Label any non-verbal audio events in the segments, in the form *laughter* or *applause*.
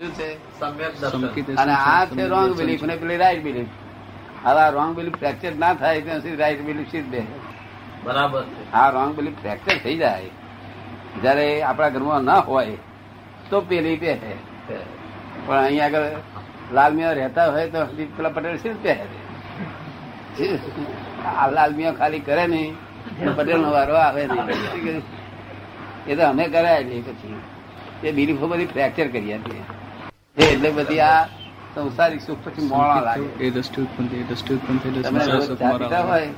શું છે? અને આ છે રોંગ બિલીફ ને પેલી રાઈટ બિલીફ હવે આ રોંગ બિલીફ ફ્રેક્ચર ના થાય ત્યાં સુધી રાઈટ બિલીફ સીધ બે બરાબર છે. આ રોંગ બિલીફ ફ્રેક્ચર થઈ જાય. જયારે આપણા ઘરમાં ના હોય તો પેલી પહેરે. પણ અહીંયા આગળ લાલમિયા રહેતા હોય તો પેલા પટેલ સીધ પહેરે. આ લાલમિયા ખાલી કરે નહીં પટેલ નો વારો આવે નહીં. એ તો અમે કરાય નહીં પછી. એ બિલીફો બધી ફ્રેક્ચર કરી આપીએ. એટલે બધી આ સંસારિક સુખ પછી મોળા લાગે. એ એ તમે હોય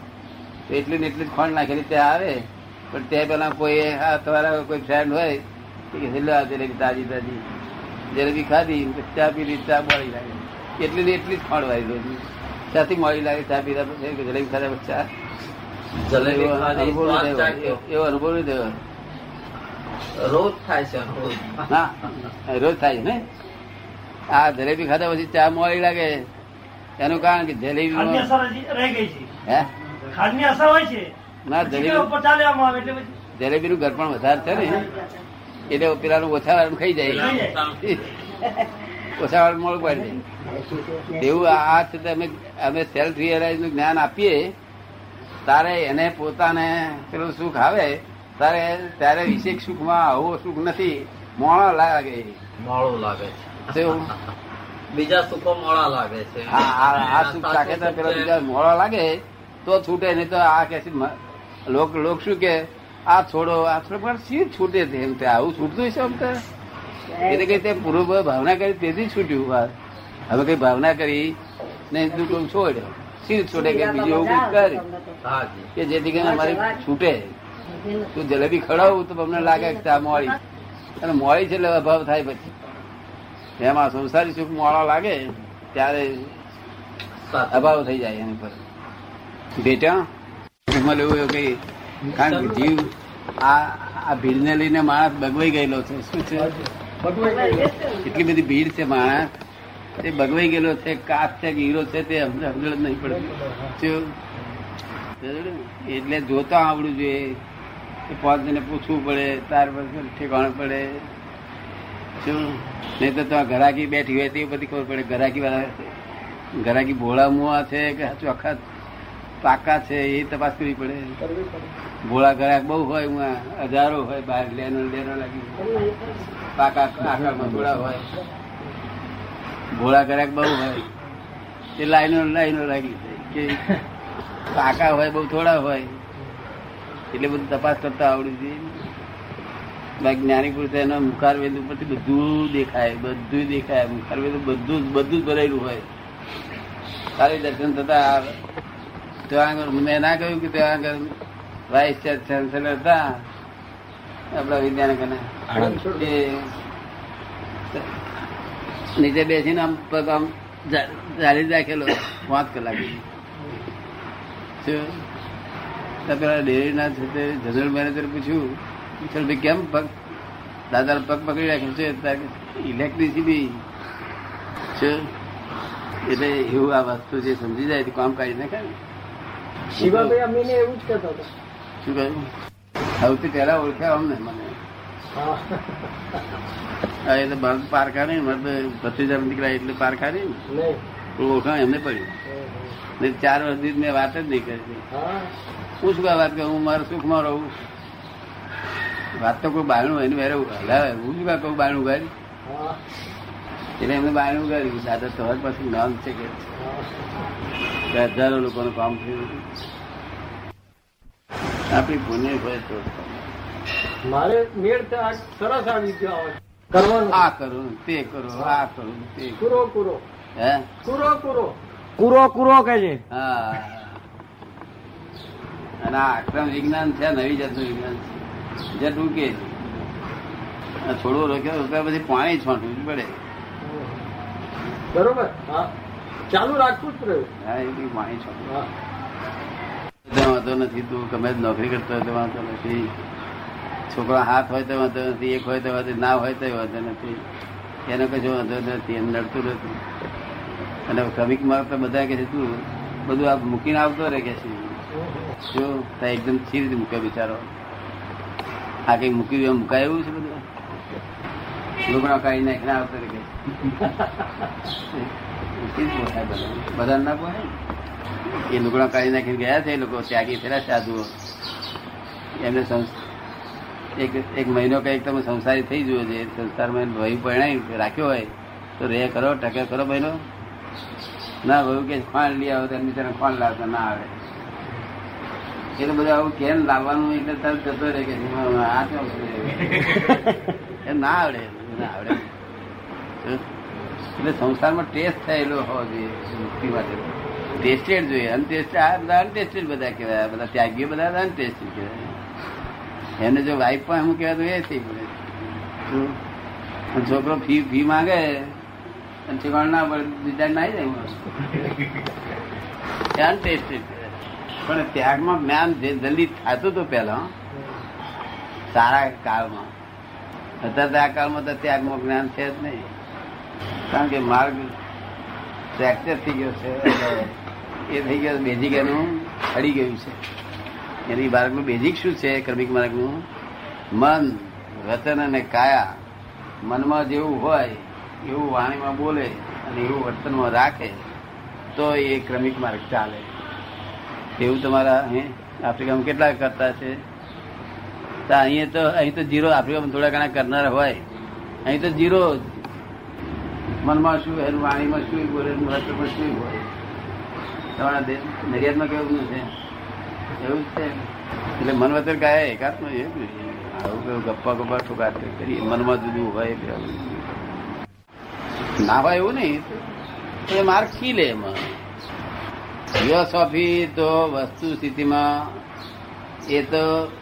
એટલી ને એટલી જ ખોંડ નાખેલી ત્યાં આવે. પણ તે પેલા કોઈ તમારા કોઈ ફ્રેન્ડ હોય કે હેલો આ જલેબી તાજી તાજી. જલેબી ખાધી ચા પીધી ચા મળી લાગે. એટલી ને એટલી જ ખોંડ વાળી રોજ ચાથી મળી લાગે ચા પીધા પછી જલેબી ખાધા ચા. એવો અનુભવ નહીં થયો. રોજ થાય છે રોજ. રોજ થાય છે ને? આ જલેબી ખાધા પછી ચા મોડી લાગે. એનું કારણ કે જલેબી રહી ગઈ છે. હે? ખાંડની અસર હોય છે. ના જલેબી ઉપર ચાલવામાં આવે એટલે પછી? જલેબી નું ઘર પણ વધારે છે ને. એટલે પેલાનું ઓછા વાળું ખાઈ જાય. *laughs* ઓછા વાળું મોડું પડે એવું આ છે તે અમે અમે સેલ્ફ રિયલાઇઝનું જ્ઞાન આપીએ. તારે એને પોતાને પેલું સુખ આવે. તારે ત્યારે વિશેષ સુખમાં આવું સુખ નથી. મોણો લાગે. મોડું લાગે છે? બીજા સુખો મોડા લાગે છે. આ આ- આ સુખ ચાખે તો પેલા બીજા મોડા લાગે તો છૂટે નહીં તો આ કે છે, લોક લોક શું કે આ છોડો આ છોડો પણ શી છૂટે છે એમ તે આવું છૂટતું છે એમ તે? એટલે કઈ તે પૂર્વ ભાવના કરી તેથી જ છૂટ્યું વાત હવે કઈ ભાવના કરી ને તું કોઈ છોડ? શી છોડે કે બીજું એવું કઈ કર? કે જેથી કરીને અમારી છૂટે. તું જલેબી ખડાવું તો તમને લાગે કે આ મોડી અને મોડી છે એટલે અભાવ થાય પછી. એમાં સંસારી સુખ મોડા લાગે ત્યારે અભાવ થઈ જાય એની પર. બેટા લેવું એવું કઈ કારણ કે જીવ આ આ ભીડને લઈને માણસ બગવાઈ ગયેલો છે. શું છે? એટલી બધી ભીડ છે માણસ. તે બગવાઈ ગયેલો છે કાચ છે કે હીરો છે તે અમને સમજણ નહીં પડે? એટલે જોતા આવડવું જોઈએ. પાંચ જણે પૂછવું પડે ત્યાર પછી ઠેકાણ પડે. શું? નહીં તો ત્યાં ઘરાકી બેઠી હોય તે બધી ખબર પડે. ઘરાકી વાળા ઘરાકી ભોળા મુવા છે કે ચોખ્ખા પાકા છે એ તપાસ કરવી પડે. ભોળા ઘરાક બહુ હોય હું હજારો હોય, બહાર લેનો લેનો લાગી પાકા આકારમાં ભોળા હોય. ભોળા ઘરાક બહુ હોય. એ લાઈનો લાઈનો લાગી કે પાકા હોય, બહુ થોડા હોય. એટલે બધું તપાસ કરતા આવડી જોઈએ બાકી જ્ઞાની પુરુષ એનો મુખારવેદ ઉપરથી બધું દેખાય બધું દેખાય. મુખારવેદ બધું જ- બધું જ ભરેલું હોય. તારે દર્શન થતા આવે. ત્યાં આગળ મેં ના કહ્યું કે ત્યાં આગળ વાઇસ ચાન્સેલર હતા. આપણા વિદ્યાનગરના એ નીચે બેસીને આમ પગ આમ જાળી રાખેલો. પાંચ કલાક. શું? પેલા ડેરીના જનરલ મેનેજર પૂછ્યું ચાલ ભાઈ કેમ પગ? દાદા પગ પકડી રાખ્યો છે ઇલેક્ટ્રિસિટી છે? એટલે એવું આ વસ્તુ જે સમજી જાય તે કામ કાઢી નાખે. શિવાભાઈ અમીને એવું જ કહેતો હતો. શું કહ્યું? સૌથી પહેલા ઓળખ્યા અમને મને. હા. એ તો બંધ પાર મને તો ભત્રીજા દીકરા એટલે પાર કરે ને પણ ઓળખાણ એમને પડ્યું. નહીં ચાર વર્ષથી મેં વાત જ નહીં કરી. હું. શું વાત કરું? હું મારા સુખમાં રહું? વાત તો કોઈ બાયણું હોય ને મેરે હલાવે હું શું કોઈ બાયણું ઉગાડી એટલે એમને બાયણું ઉગાડ્યું દાદા તમારી પછી નામ છે કે કે હજારો લોકોનું કામ થયું આપણી પુણ્ય હોય તો મારે મેળ તો સરસ આવી ગયો કરવાનું. આ કરું તે કરો આ કરું તે કુરો કુરો. હે? કુરો કુરો. કુરો કુરો કહે છે. હા. અને આ આક્રમ વિજ્ઞાન છે નવી જાતનું વિજ્ઞાન છે. જે ટૂંકે. થોડું રોક્યો ત્યાર પછી પાણી છોટવું પડે. બરોબર? ચાલુ રાખવું જ પડે. હા એ પાણી છોટવું વાંધો નથી તું ગમે જ નોકરી કરતો હોય તો વાંધો નથી. છોકરા હાથ હોય તો વાંધો નથી. એક હોય તો વાંધો ના હોય તો વાંધો નથી. એનો કશો વાંધો નથી એમ નડતું નથી. અને શ્રમિકમાં તો બધા કે છે તું બધું આ મૂકીને આવતો રહે કે છે. ત્યાં એકદમ સી રીતે મૂકે બિચારો. આ કઈ મૂકી મુકાય એવું છે બધું? લુગડા કાઢી નાખીને આવતો કે. બધા. ના પોસાય એ લુગડા કાઢી નાખીને ગયા છે, એ લોકો ત્યાગી થયેલા સાધુઓ. એમને એક એક મહિનો કંઈક તમે સંસારી થઈ જુઓ છે સંસારમાં ભય પરણાવી રાખ્યો હોય, તો રે કરો, ટકે કરો મહિનો ના ભયું કે ખાંડ લઈ આવો તો બિચારા ખાંડ લાવતા ના આવે. એ તો બધું આવું કેમ લાવવાનું એટલે તરત જતો રહે કે આ કેમ *laughs* ના આવડે ના આવડે. એટલે સંસારમાં ટેસ્ટ થયેલો હોવો જોઈએ મુક્તિ માટે. ટેસ્ટેડ જોઈએ અનટેસ્ટ આ બધા અનટેસ્ટેડ બધા કહેવાય. બધા ત્યાગીઓ બધા અનટેસ્ટેડ કહેવાય. એને જો વાઈફ પણ હું કહેવાય તો એ થઈ પડે છોકરો ફી ફી માંગે અને ઠેકાણ ના પડે બીજા ના જાય. અનટેસ્ટેડ પણ ત્યાગમાં જ્ઞાન જલ્દી થતું હતું પેલા સારા કાળમાં. અત્યારે આ કાળમાં તો ત્યાગમાં જ્ઞાન છે જ નહીં. કારણ કે માર્ગ ફ્રેક્ચર થઈ ગયો છે એ થઈ ગયો બેઝિક એનું અડી ગયું છે. એની માર્ગનું બેઝિક શું છે, ક્રમિક માર્ગનું? મન વચન અને કાયા. મનમાં જેવું હોય, એવું વાણીમાં બોલે અને એવું વર્તનમાં રાખે, તો એ ક્રમિક માર્ગ ચાલે. એવું તમારા અહીં આફ્રિકામાં કેટલા કરતા છે? તો અહીંયા તો અહીં તો જીરો આફ્રિકામાં થોડા ઘણા કરનાર હોય. અહીં તો જીરો મનમાં શું એનું વાણીમાં શું બોલે એનું શું હોય? તમારા દેશ નડિયાદમાં કેવું છે? એવું જ છે. એટલે મન વતર કાય એકાત્મ છે આવું કેવું ગપ્પા ગપ્પા ઠોકા કરી મનમાં જુદું હોય. ના હોય એવું નહીં. એ માર્ગ ખીલે એમાં. ફિલોસોફી તો વસ્તુ સ્થિતિમાં એ તો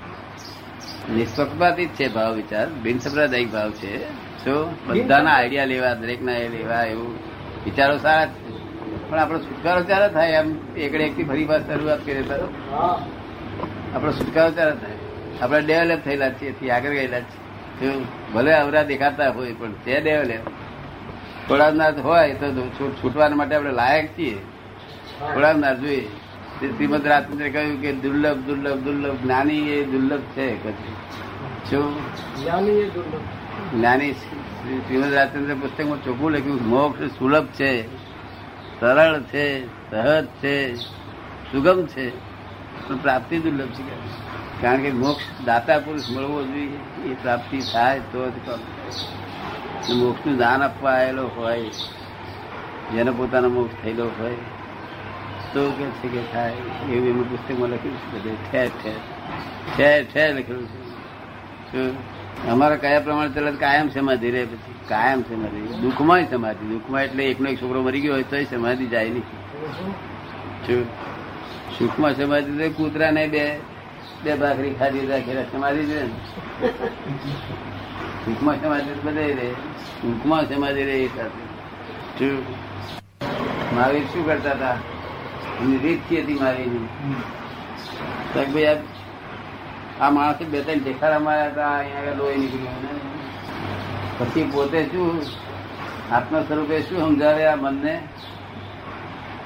નિષ્પક્ષપાતી જ છે ભાવ વિચાર બિન સાંપ્રદાયિક ભાવ છે. શું બધાના આઈડિયા લેવા દરેકના એ લેવા એવું વિચારો સારા જ છે. પણ આપણો છુટકારો ત્યારે થાય એમ એકડે એકથી ફરી વાર શરૂઆત કરીએ તો? આપણો છુટકારો ત્યારે થાય. આપણે ડેવલપ થયેલા છીએ આગળ ગયેલા છીએ. ભલે અવરા દેખાતા હોય પણ તે ડેવલપ થોડા હોય તો છૂટ- છૂટવા માટે આપણે લાયક છીએ. થોડાનાર જોઈએ તે શ્રીમદ રાજચંદ્રે કહ્યું કે દુર્લભ દુર્લભ દુર્લભ જ્ઞાની એ દુર્લભ છે શું? જ્ઞાની એ દુર્લભ. જ્ઞાની શ્રીમદ રાજચંદ્ર પુસ્તકમાં ચોખ્ખું લખ્યું મોક્ષ સુલભ છે સરળ છે સહજ છે સુગમ છે પણ પ્રાપ્તિ દુર્લભ છે કારણ કે મોક્ષ દાતા પુરુષ મળવો જોઈએ. એ પ્રાપ્તિ થાય તો જ મોક્ષનું દાન આપવા આવેલો હોય જેને પોતાનો મોક્ષ થયેલો હોય તો કે છે કે થાય, એવું એનું પુસ્તકમાં લખ્યું છે બધે, ઠેર ઠેર. ઠેર ઠેર લખેલું છે. અમારા કયા પ્રમાણે ચલે કાયમ સમાધિ રહે પછી. કાયમ સમાધિ. દુઃખમાં સમાધિ. દુઃખમાં એટલે એકનો એક છોકરો મરી ગયો હોય તો સમાધિ જાય નહીં. સુખમાં સમાધિ તો કૂતરા નહીં બે બે ભાખરી ખાધી રાખેલા સમાધિ છે સુખમાં સમાધિ બધા રહે. સુખમાં સમાધિ રહે સાથે? મહાવીર શું કરતા હતા? એમની રીતથી હતી મારી ભાઈ આ માણસે બે ત્રણ દેખાડા માર્યા હતા અહીંયા લોહી નીકળ્યું. પછી પોતે શું આત્મ સ્વરૂપે શું સમજાવે આ મનને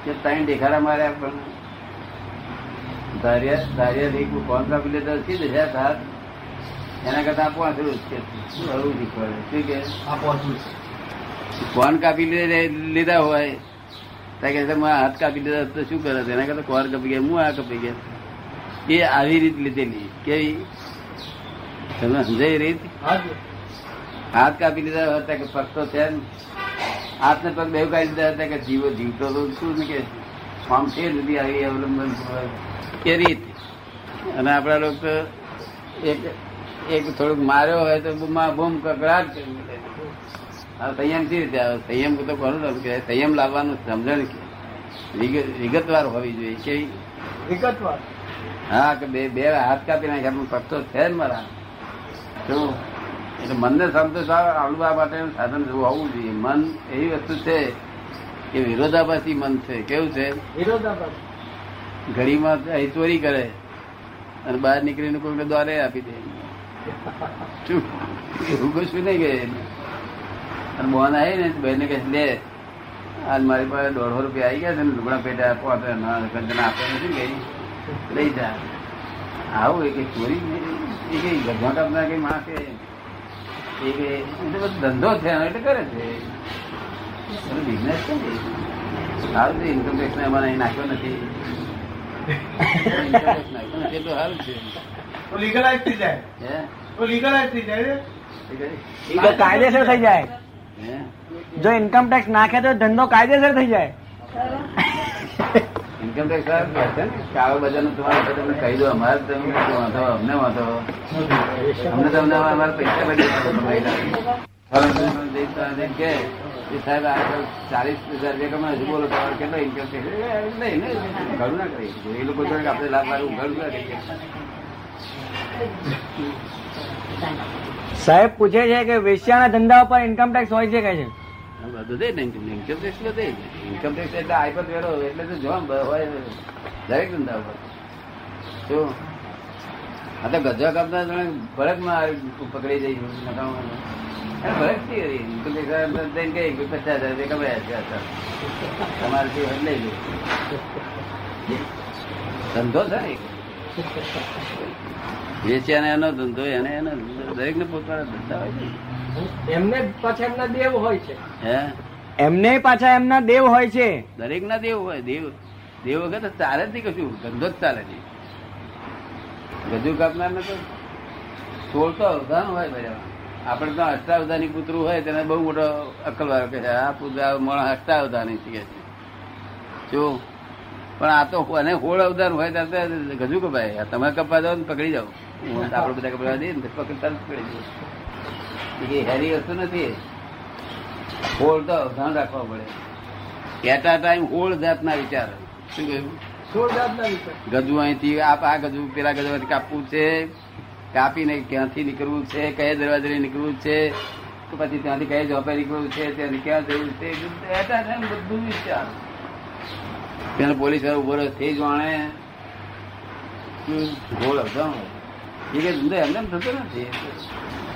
કે ત્રણ દેખાડા માર્યા પણ ધાર્યા ધાર્યાથી કોણ કાપી લેતા શી દશા થાત એના કરતા છે. કે શું હળવું શીખવાડે? શું કે? કોણ કાપી લીધા હોય. કે છે, હાથ કાપી દીધા તો શું કરે એના કરતા કોર કપી ગયા હું આ કપી ગયા. એ આવી રીત લીધેલી. કેવી તમે સમજાય રીત? હાથ કાપી લીધા હતા કે ફરતો છે ને. હાથ ને પગ બેવ કાઢી લીધા હતા કે જીવો જીવતો તો શું ને કે? આમ છે નથી આવી અવલંબન. એ રીત. અને આપણા લોકો એક એક થોડુંક માર્યો હોય તો બૂમા કકડાટ સંયમ સી રીતે આવે સંયમ તો કોનું નામ કે સંયમ લાવવાનું સમજણ કે વિગતવાર હોવી જોઈએ કેવી વિગતવાર? હા કે બે બે હાથ કાપી નાખ્યા પણ પગ છે જ મારા. શું એટલે મનને સંતોષ આવડવા માટેનું સાધન હોવું જોઈએ. મન એવી વસ્તુ છે કે વિરોધાભાસી મન છે. કેવું છે? વિરોધાભાસ. ઘડીમાં અહીં ચોરી કરે અને બહાર નીકળીને કોઈ દ્વારે આપી દે. *laughs* શું? એવું કશું નહીં કે? અને બોન આવી ને બહેને કહે લે આજ મારી પાસે દોઢસો રૂપિયા આવી ગયા છે ને લુગડા પેટા આપો તો ના કંચના આપે નથી ગઈ લઈ જા. આવું એ કઈ ચોરી એ કઈ ગભા કાપનાર કઈ માણસ કે એ કે એ બધો ધંધો છે એનો એટલે કરે છે. એનો બિઝનેસ છે ને. સારું છે ઇન્કમ ટેક્સ ને અહીં નાખ્યો નથી. *laughs* નાખ્યો નથી એટલું સારું છે. તો લીગલાઇઝ થઈ જાય. હે? લીગલાઇઝ થઈ જાય? તો કાયદેસર થઈ જાય. જો ઇન્કમ ટેક્સ નાખે તો ધંધો કાયદેસર થઈ જાય. ઇન્કમ ટેક્સ કાળો બજારનું તમારે તમને કહી દો અમારે તમે વાંધો? અમને વાંધો? અમને તમને અમારે પૈસા બધી કે સાહેબ આ ચાલીસ હજાર રૂપિયા કમાય છે બોલો તમારે કેટલો ઇન્કમ ટેક્સ નહીં ને ઘણું ના કરી એ લોકો આપણે લાભ મારું ઘણું ના કરીએ સાહેબ પૂછે છે કે વેશ્યાના ધંધા ઉપર ઇન્કમ ટેક્સ હોય છે કે છે? બધું દે ઇન્કમ ટેક્સ બધે ઇન્કમ ટેક્સ એટલે આઈપત વેરો એટલે તો હોય દરેક ધંધા શું આ તો ગજા કાપતા જણે ભરતમાં પકડી જઈ. ભરતથી ઇન્કમ ટેક્સ દઈને કે પચાસ હજાર રૂપિયા કમાયા ધંધો ને વેચ્યાને એનો ધંધો એને એનો દરેક ને પોતાના ધંધા હોય છે. એમને પાછા એમના દેવ હોય છે. હે? એમને પાછા એમના દેવ હોય છે. દરેક ના દેવ હોય દેવ દેવ વગર તો ચાલે જ નહીં કશું ધંધો જ ચાલે છે. ગજુ કાપનાર ને તો સોળ તો અવધાન હોય ભાઈ આપણે તો અષ્ટાવધાની પુતરું હોય તેને બહુ મોટો અક્કલ વાળો કે છે. આ પુત્ર આ અષ્ટાવધાની છે કે છે. જો પણ આ તો અને હોળ અવધાન હોય ત્યારે ગજુ કપાય તમે કપા જાઓ ને પકડી જાઓ. આપડે બધા કપડા દઈએ ને પકડતા તરત પકડી જાઓ એ હેરી વસ્તુ નથી. હોળ તો અવધાન રાખવા પડે. એટ આ ટાઈમ હોળ જાતના વિચાર શું કહ્યું? ગજુ અહીંથી આ આ ગજુ પેલા ગજુ કાપવું છે કાપીને ક્યાંથી નીકળવું છે કયા દરવાજે નીકળવું છે તો પછી ત્યાંથી કયા જોપે નીકળવું છે ત્યાંથી ક્યાં જવું છે બધું વિચાર. પેલો પોલીસ વાળો ઊભો રહ્યો, તે જાણે ગોળ અવધાન એ કે ધંધો એમને એમ થતો નથી.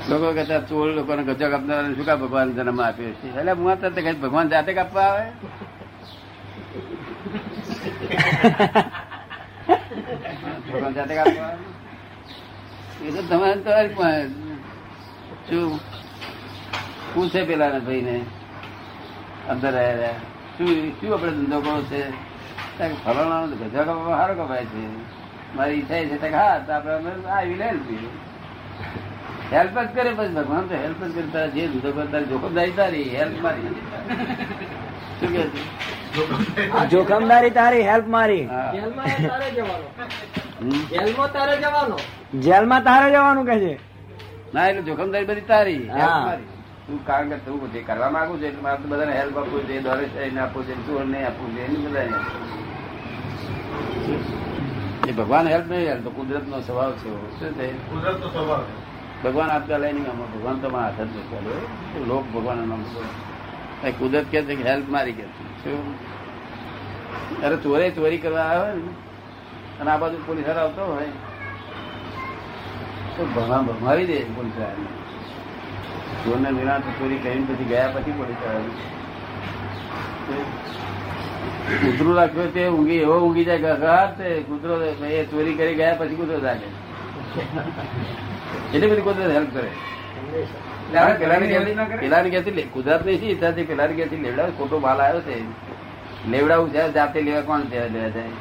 લોકો કહેતા ચોર લોકોને ગજક કાપનાર શું કા ભગવાન જન્મ આપ્યો છે? એટલે હું તો કઈ ભગવાન જાતે કાપવા આવે? ભગવાન જાતે કાપવા આવે? એ તો તમે તમારી પાસે શું? પૂછે પેલા ને ભાઈ ને અંદર રહ્યા. શું શું આપણે ધંધો કરો છે? ફલાણા ગજા કપાવા સારો કપાય છે. મારી ઈચ્છા છે ત્યાં હા તો આપણે આવી લે હેલ્પ જ કરે પછી ભગવાન તો હેલ્પ જ કરે. તારા જે ધંધો કરે તારી જોખમદારી તારી હેલ્પ મારી. શું કે જોખમદારી તારી હેલ્પ મારી. હા. જેલમાં તારે જવાનો. જેલમાં તારે જવાનો. જેલમાં તારે જવાનું કે છે. ના એટલે જોખમદારી બધી તારી હેલ્પ મારી. તું કારણ કે તું જે કરવા માંગુ છે એટલે મારે બધાને હેલ્પ આપવું છે દોરે એને આપવું છે તું નહીં આપવું છે એની બધાને. એ ભગવાન હેલ્પ નહીં હેલ્પ તો કુદરત નો સ્વભાવ છે શું છે કુદરતનો સ્વભાવ છે. ભગવાન આપતા લઈ નહીં ભગવાન તો મારા હાથ જ નથી લોક ભગવાન નામ કુદરત કે છે કે હેલ્પ મારી કે શું? અરે ચોરે ચોરી કરવા આવે ને અને આ બાજુ પોલીસ આવતો હોય તો ભણા ભમાવી દે પોલીસ ચોરને નિરાંત ચોરી કરીને પછી ગયા પછી પડી ચડાવી. કૂતરું રાખ્યો તે ઊંઘી એવો ઊંઘી જાય ઘાટ તે કૂતરો એ ચોરી કરી ગયા પછી કૂતરો જાગે. એટલે બધી કૂતરો હેલ્પ કરે. પેલાની ઘેરથી- પેલાની ની શી? ઈચ્છા છે પેલાની ઘેરથી લેવડાવ? ખોટો માલ આવ્યો છે. લેવડાવું છે જાતે લેવા કોણ છે? લેવા જાય.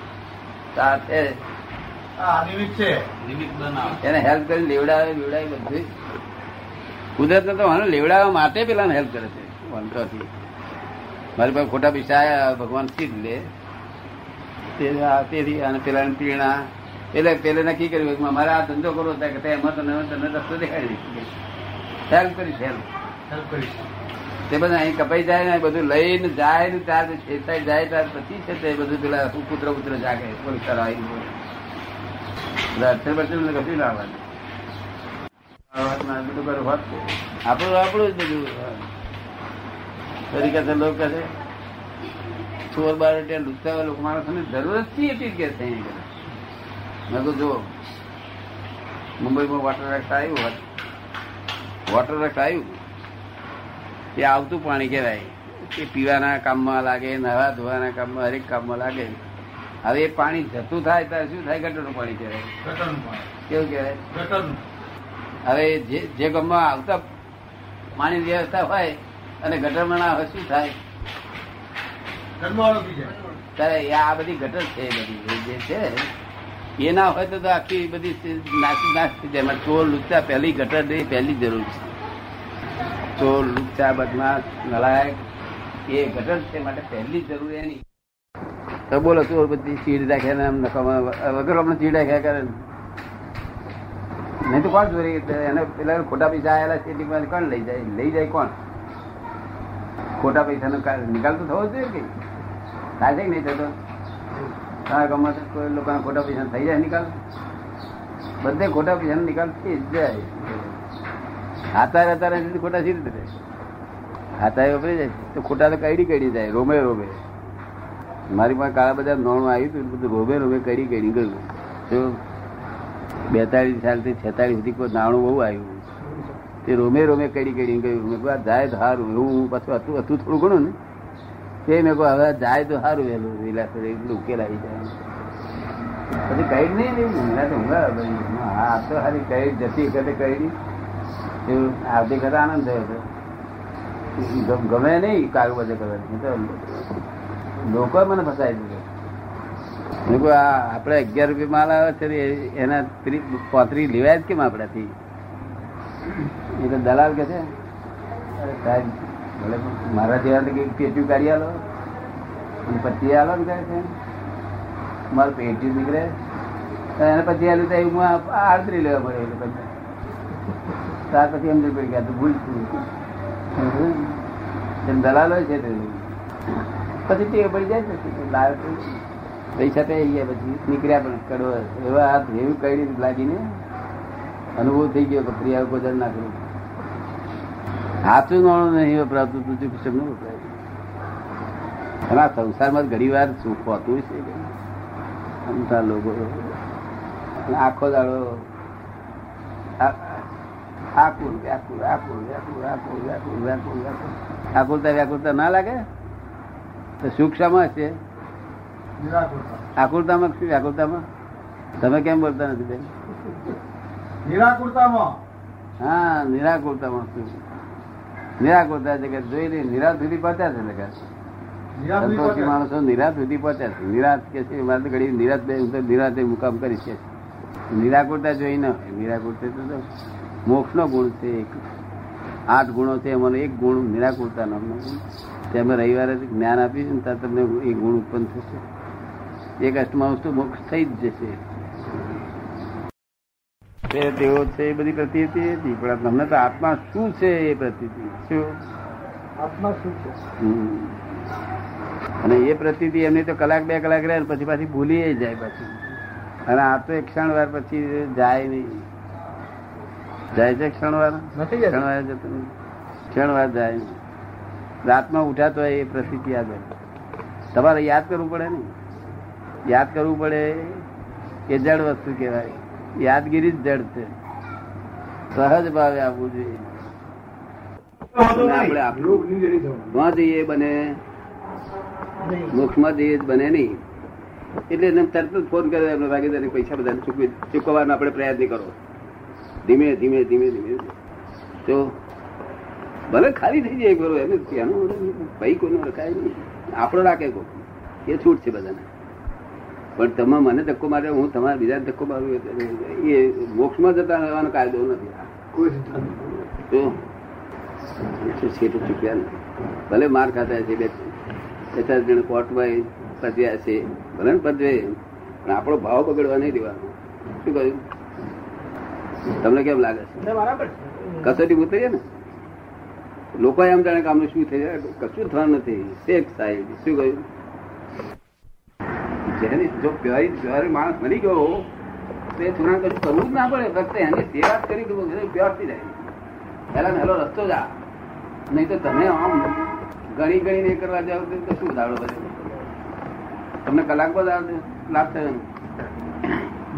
એને હેલ્પ કરી લેવડાવે લેવડાવે બધું કુદરત તો મને લેવડાવવા માટે પેલા હેલ્પ કરે છે વંશોથી મારી પાસે ખોટા પૈસા આયા ભગવાન સીધ લે. તે- તેથી અને પેલા પીણા. એટલે પેલે નક્કી કર્યું કે મારે આ ધંધો કરવો હતા કે તે એમાં તો તમને રસ્તો દેખાડી હેલ્પ કરીશ હેલ્પ હેલ્પ કરીશ. તે બધા અહીં કપાઈ જાય ને બધું લઈને જાય ને ત્યાર છેતાઈ જાય ત્યાર પછી છે તે બધું પેલા કૂતરો કૂતરો જાગે પોલીસ આવી બધા અક્ષર બક્ષર ને કશું ના આવવાનું આ વાતમાં બધું કરો વાત છે. આપણું આપણું જ બધું તરીકે લોકો કહે છે. ચોર બાર ત્યાં લૂંટતા લોકો માણસોને જરૂરત શી હતી કે છે મેં તો જો મુંબઈમાં વોટર એક્ટ આવ્યું હોત વોટર એક્ટ આવ્યું એ આવતું પાણી કહેવાય. એ પીવાના કામમાં લાગે નવા ધોવાના કામમાં હરેક કામમાં લાગે. હવે એ પાણી જતું થાય ત્યારે શું થાય? ગટરનું પાણી કહેવાય. કેવું કહેવાય? ગટરનું. હવે જે જે ગામમાં આવતા પાણી વ્યવસ્થા હોય અને ગટરમાં ના હોય શું થાય? ત્યારે આ બધી ગટર છે બધી. જે છે એ ના હોય તો આખી બધી નાસી નાશ થઈ જાય. ચોર લુચ્ચા પહેલી ગટરની પહેલી જરૂર છે. ચોર લુચ્ચા બદમાશ નલાયક એ ગટર છે માટે પહેલી જરૂર એની. તો બોલો ચોર બધી ચીડ રાખે ને એમ નકામા વગર આપણે ચીડ રાખ્યા કરે ને. નહીં તો કોણ ચોરી એને પેલા ખોટા પૈસા આવેલા છે કોણ લઈ જાય? લઈ જાય કોણ? ખોટા પૈસાનો નિકાલ તો થવો જોઈએ કે? થાય છે કે નહીં થતો? તારા ગામમાં કોઈ લોકોના ખોટા પૈસા થઈ જાય, નિકાલ. બધે ખોટા પૈસાનો નિકાલ થઈ જાય. હાથારે હાથારે ખોટા સી રીતે. હાથારે હાથા વપરી જાય તો ખોટા તો કઈડી કઈડી જાય રોમે રોમે. મારી પાસે કાળા બધા નોણું આવ્યું હતું, બધું રોમે રોમે કઈડી કઈડી ગયું. જો બેતાળીસ સાલથી છેતાલીસ સુધી કોઈ નાણું બહુ આવ્યું. તે રોમે રોમે કડી કઈડી ગયું મેં કહ્યું જાય તો સારું એવું હું પાછું હતું હતું થોડું ઘણું ને. તે મેં કહ્યું, હવે જાય તો સારું વહેલું. વિલાસ એટલું ઉકેલ આવી જાય. પછી કઈ નહીં તો હા તો સારી કઈ જતી વખતે કઈ એવું, આવતી વખતે આનંદ થયો હતો. ગમે નહીં, કાગળ બધે ખબર લોકો મને ફસાઈ દીધો. આપણે અગિયાર રૂપિયા માલ આવે છે એના પોતરી લેવાય જ કેમ એ તો દલાલ કે છે. સાહેબ મારા જેવા પેટ્યું કાઢી આલો. અને પછી આલો ને કહે છે, મારું પેટ્યું નીકળે. એને પછી આલું તો હું આડતરી લેવા પડે એટલે પછી. ત્યાર પછી એમ પડી ગયા ભૂલ છું દલાલ હોય છે પછી તે પડી જાય પછી લાવે પૈસા થઈ ગયા પછી નીકળ્યા પણ કડવો. એવા હાથ એવું કઈ રીતે લાગીને અનુભવ થઈ ગયો કે પ્રિયા ગોદર ના કરું. સાચું નાણું નહીં વપરાતું તું શબ્દ વપરાય. આ સંસારમાં ઘણી વાર સુખ હોતું છે. અમતા લોકો. આખો દાડો આકુલ વ્યાકુલ આકુલ વ્યાકુલ આકુલ વ્યાકુલ વ્યાકુલ વ્યાકુલ આકુલતા વ્યાકુલતા ના લાગે? તો સુખ શામાં છે? આકુલતામાં શું વ્યાકુલતામાં તમે કેમ બોલતા નથી બેન? નિરાકુરતામાં. હા નિરાકુરતામાં શું? નિરાકુરતા જગત જોઈ લઈ નિરાશ સુધી પહોંચ્યા છે જગત સંતોષી માણસો નિરાશ સુધી પહોંચ્યા છે. નિરાશ કે છે મારે તો ઘડી નિરાશ બે હું તો નિરાશે મુકામ કરી છે. નિરાકુરતા જોઈ ન નિરાકુરતા તો મોક્ષ નો ગુણ છે એક. આઠ ગુણો છે એમાંનો એક ગુણ નિરાકુરતા નામનો ગુણ તે અમે રવિવારે જ્ઞાન આપીશું ને ત્યાં તમને એ ગુણ ઉત્પન્ન થશે. એક અષ્ટમાંશ તો મોક્ષ થઈ જ જશે. તે તેઓ છે એ બધી પ્રતિ હતી પણ તમને તો આત્મા શું છે એ પ્રતિ શું? આત્મા શું છે? અને એ પ્રતિ એમની તો કલાક બે કલાક રહે પછી પાછી ભૂલી જાય પછી. અને આ તો એક ક્ષણ વાર પછી જાય નહીં. જાય છે ક્ષણ વાર? ક્ષણ વાર જતો ક્ષણ વાર જાય રાતમાં ઉઠાતો હોય એ પ્રતિ યાદ તમારે યાદ કરવું પડે ને. યાદ કરવું પડે કે જડ વસ્તુ કહેવાય. યાદગીરી જ જડ છે. સહજ ભાવે આપવું જોઈએ. આપણે આપણું જઈએ બને મુખમાં જઈએ બને નહીં. એટલે એને તરત જ ફોન કર્યો એમને ભાગીદારી પૈસા બધા ચૂકવી ચૂકવવાનો આપણે પ્રયત્ન કરો. ધીમે ધીમે ધીમે ધીમે. તો ભલે ખાલી થઈ જાય બરોબર એને ત્યાંનું ભાઈ કોઈનો રખાય નહીં. આપણો રાખે કોઈ એ છૂટ છે બધાને. પણ તમે મને ધક્કો માર્યો હું તમારા બીજા ધક્કો મારું એ મોક્ષમાં જતા રહેવાનો કાયદો નથી. છેટું ચૂક્યા ભલે માર ખાતા છે બે પચાસ જણ કોર્ટમાં પધ્યા છે ભલે ને પધવે પણ આપણો ભાવ બગડવા નહીં દેવાનો. શું કહ્યું? તમને કેમ લાગે છે? બરાબર કસોટી ઉતરીએ ને? લોકો એમ જાણે કામનું શું થઈ જાય? કશું થવાનું નથી. શેખ સાહેબ શું કહ્યું? જેને જો પ્યોરી માણસ બની ગયો તો એ થોડા કશું કરવું જ ના પડે. ફક્ત એની સેવા જ કરી પ્યોર થઈ જાય પહેલા હેલો રસ્તો જા નહીં તો તમે આમ ગણી ગણી એ કરવા જાવ તો શું દાડો બધે તમને કલાક બાદ લાભ થયો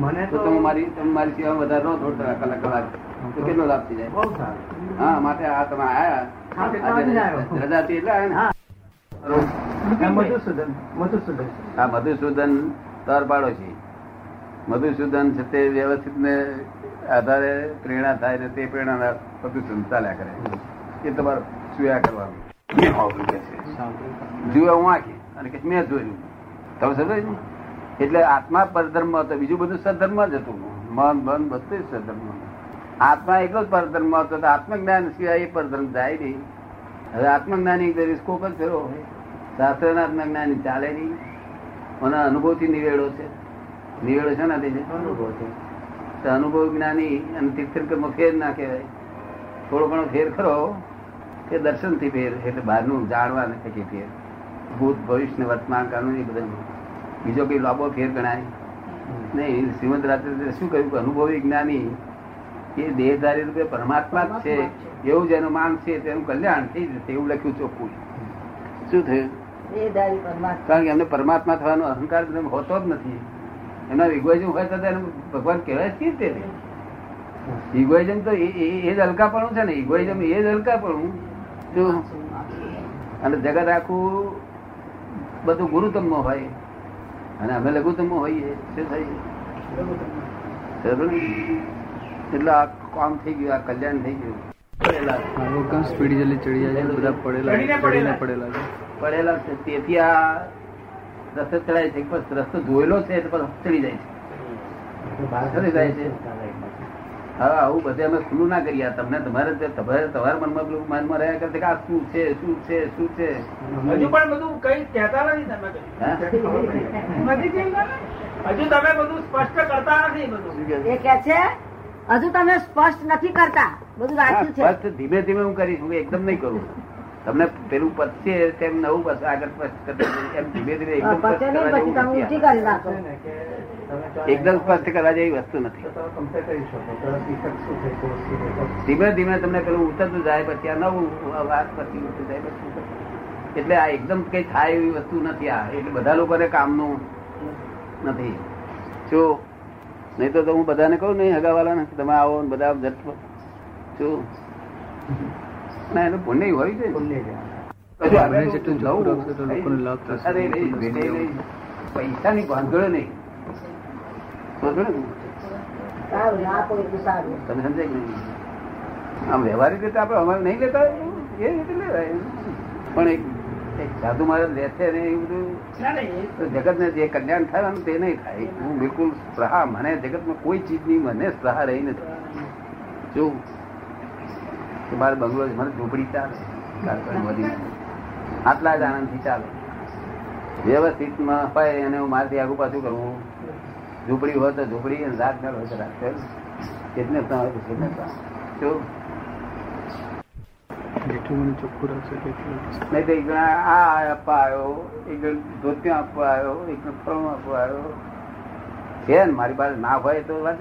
મને તો તમે મારી તમે મારી સેવા વધારે નો થોડા કલાક કલાક તો કેટલો લાભ થઈ જાય? હા માટે આ તમે આયા. રજા એટલે? મધુસૂદન મધુસૂદન. મધુસૂદન તર પાડો છે મધુસૂદન છે તે વ્યવસ્થિત ને આધારે પ્રેરણા થાય ને તે પ્રેરણા મધુસૂદન ચાલ્યા કરે એ તમારે સુયા કરવાનું. જોયા હું આખી અને કે મેં જોયું. તમે સમજો ને? એટલે આત્મા પરધર્મ હતો. બીજું બધું સધર્મ જ હતું. મન મન બધું જ સધર્મ આત્મા એકલો જ પરધર્મ હતો. તો આત્મજ્ઞાન સિવાય એ પરધર્મ જાય નહીં. હવે આત્મજ્ઞાની સ્કોપ જ ફેરો શાસ્ત્રના આત્મજ્ઞાની ચાલે નહીં. મને અનુભવથી નિવેડો છે. નિવેડો છે? ને તે તો અનુભવ જ્ઞાની અને તીર્થંકરમાં ફેર ના કહેવાય. થોડો ઘણો ફેર ખરો કે દર્શનથી ફેર એટલે બહારનું જાણવા ને કે ફેર. ભૂત ભવિષ્ય ને વર્તમાન કાળનું એ બધા. બીજો કઈ લાંબો ફેર ગણાય? નહીં શ્રીમદ રાત્રે શું કહ્યું કે અનુભવી જ્ઞાની એ દેહધારી રૂપે પરમાત્મા જ છે એવું જેનું માન છે તેનું કલ્યાણ થઈ જશે એવું લખ્યું ચોખ્ખું શું થયું? કારણ કે એમને પરમાત્મા થવાનો અહંકાર હોતો જ નથી. એમના ઇગોઇઝમ હોય તો ભગવાન કહેવાય જ તે. ઇગોઇઝમ તો એ જ હલકાપણું છે ને ઇગોઇઝમ એ જ હલકાપણું. અને જગત આખું બધું ગુરુતમ હોય. અને અમે લઘુત્તમ હોઈએ શું થાય? એટલે આ કામ થઈ ગયું આ કલ્યાણ થઈ ગયું. આવો કેમ સ્પીડ જલ્દી ચડી જાય બધા પડેલા પડેલા. પડેલા છે. તેથી આ રસ્તો ચડાય છે. બસ રસ્તો જોયેલો છે એટલે ચડી જાય છે. ચડી જાય છે. હા આવું બધે અમે ખુલ્લું ના કરીએ. તમને તમારે તમારે તમારા મનમાં પેલું મનમાં રહ્યા કરે કે આ શું છે શું છે શું છે? હજુ પણ બધું કઈ કહેતા નથી તમે હજુ તમે બધું સ્પષ્ટ કરતા નથી બધું? એ કે છે હજુ તમે સ્પષ્ટ નથી કરતા. બધું રાખ્યું છે. સ્પષ્ટ ધીમે ધીમે હું કરીશ. હું એકદમ નહીં કરું. તમને પેલું પચશે તેમ નવું પછી આગળ સ્પષ્ટ કરતા એમ ધીમે ધીમે એકદમ સ્પષ્ટ એકદમ સ્પષ્ટ કરવા જેવી વસ્તુ નથી. ધીમે ધીમે તમને પેલું ઉતરતું જાય પછી આ નવું વાત પછી ઉતરતું જાય પછી એટલે આ એકદમ કઈ થાય એવી વસ્તુ નથી આ. એટલે બધા લોકોને કામનું નથી. જો નહીં તો તો હું બધાને કહું નહીં હગાવાલા નથી તમે આવો ને બધા જટ શું? ના એનું પુણ્ય હોય છે. પૈસા ની. અરે નહીં, તમે સમજાય નહીં? આમ વ્યવહારિક રીતે આપણે અમારે નહીં લેતા હોય, એ રીતે લેવાય. પણ એક સાધુ મારે લેશે ને એવું બધું તો જગતને જે કલ્યાણ થવાનું તે નહીં થાય. હું બિલકુલ સ્પ્રહા મને જગતમાં કોઈ ચીજની મને સ્પ્રહા રહી નથી. જો મારે બંગલો છે, મને ઝૂંપડી ચાલે. આટલા જ આનંદથી ચાલે. વ્યવસ્થિતમાં હોય અને હું મારથી આગુ પાછું કરવું ઝૂંપડી હોય તો ઝૂંપડી અને રાત હોય તો રાત કેટલને જો જેટલું ચોખ્ખું નહીં તો એક જણા આ આપવા આવ્યો એક જણ ધોતિયો આપવા આવ્યો એક જણ ફળું આપવા આવ્યો. છે ને મારી પાસે ના હોય તો વાત.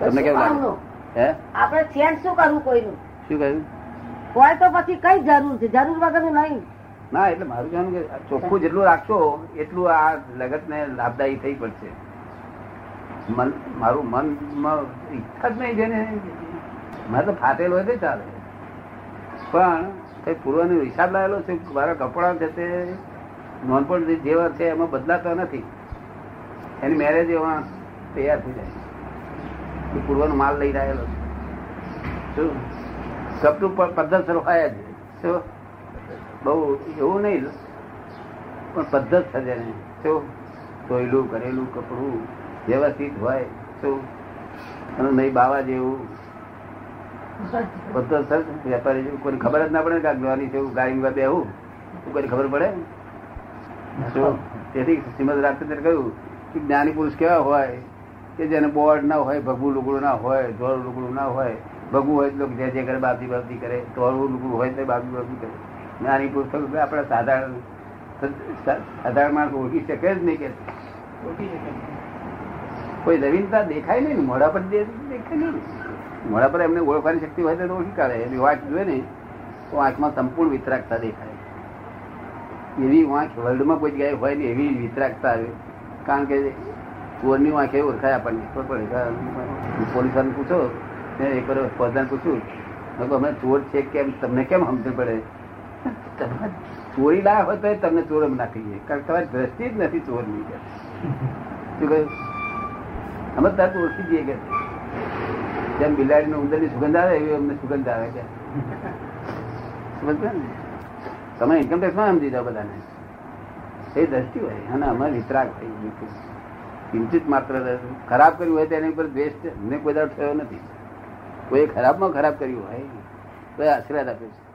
તમને કેવું લાગે? હે? આપણે ચેન્જ શું કરવું કોઈનું? શું કહ્યું? હોય તો પછી કઈ જરૂર છે? જરૂર વગર નહીં. ના એટલે મારું કહેવાનું કે ચોખ્ખું જેટલું રાખશો એટલું આ જગતને લાભદાયી થઈ પડશે. મન મારું મનમાં ઈચ્છા જ નહીં જેને મારે તો ફાટેલો હોય ચાલે. પણ કઈ પૂર્વનો હિસાબ લાવેલો છે મારા કપડા છે તે નોનપણ જેવા છે એમાં બદલાતા નથી. એની મેરેજ એવા તૈયાર થઈ જાય પૂર્વનો માલ લઈ રહેલો છે. શું? કપડું પણ પદ્ધતસર હોય જ. શું? બહુ એવું નહીં. પણ પદ્ધત છે જેને શું? ધોયેલું કરેલું કપડું વ્યવસ્થિત હોય. શું? નહીં બાવા જેવું. પદ્ધત સર વેપારી કોઈ ખબર જ ના પડે કે છે ગાડી બેહું કોઈ ખબર પડે? તેથી શ્રીમદ રાજચંદ્ર કહ્યું કે જ્ઞાની પુરુષ કેવા હોય? કે જેને બોર્ડ ના હોય ભગવું લુગડું ના હોય ધોળું લુગડું ના હોય. ભગવું હોય તો જે જે કરે બાબતી બાબતી કરે. ધોળું લુગડું હોય તો બાબતી બાબતી કરે. જ્ઞાની પુરુષ આપણે સાધારણ સાધારણ માણસ ઓળખી શકે જ નહીં કે કોઈ નવીનતા દેખાય નહીં મોઢા પર દેખાય નહીં ને. મોઢા પર એમને ઓળખવાની શક્તિ હોય તો ઓળખી કાઢે એની વાંખ જોઈએ ને, તો આંખમાં સંપૂર્ણ વિતરાગતા દેખાય. એવી વાંખ વર્લ્ડમાં કોઈ જગ્યાએ હોય ને, એવી વિતરાગતા આવે. કારણ કે ચોરની વાંખે ઓળખાય આપણને. પડે પોલીસ પૂછો મેં એક વાર ફોજદાર પૂછ્યું તો અમે ચોર છે કેમ? તમને કેમ સમજણ પડે? તમે ચોરી લાયા હોય તો તમને ચોર એમ ના કહીએ કારણ કે તમારી દ્રષ્ટિ જ નથી ચોરની. શું કહ્યું? અમે તરત ઓળખી જઈએ કે જેમ બિલાડીને ઉંદરની સુગંધ આવે, એવી અમને સુગંધ આવે છે. ને? તમે ઇન્કમટેક્સમાં સમજી જાઓ બધાને. એ દ્રષ્ટિ હોય, અને અમે વિતરાગ થઈ બિલકુલ કિંચિત માત્ર ખરાબ કર્યું હોય તેની ઉપર દ્વેષ મને કોઈ દાડો થયો નથી. કોઈ ખરાબમાં ખરાબ કર્યું હોય, તો આશીર્વાદ આપે છે.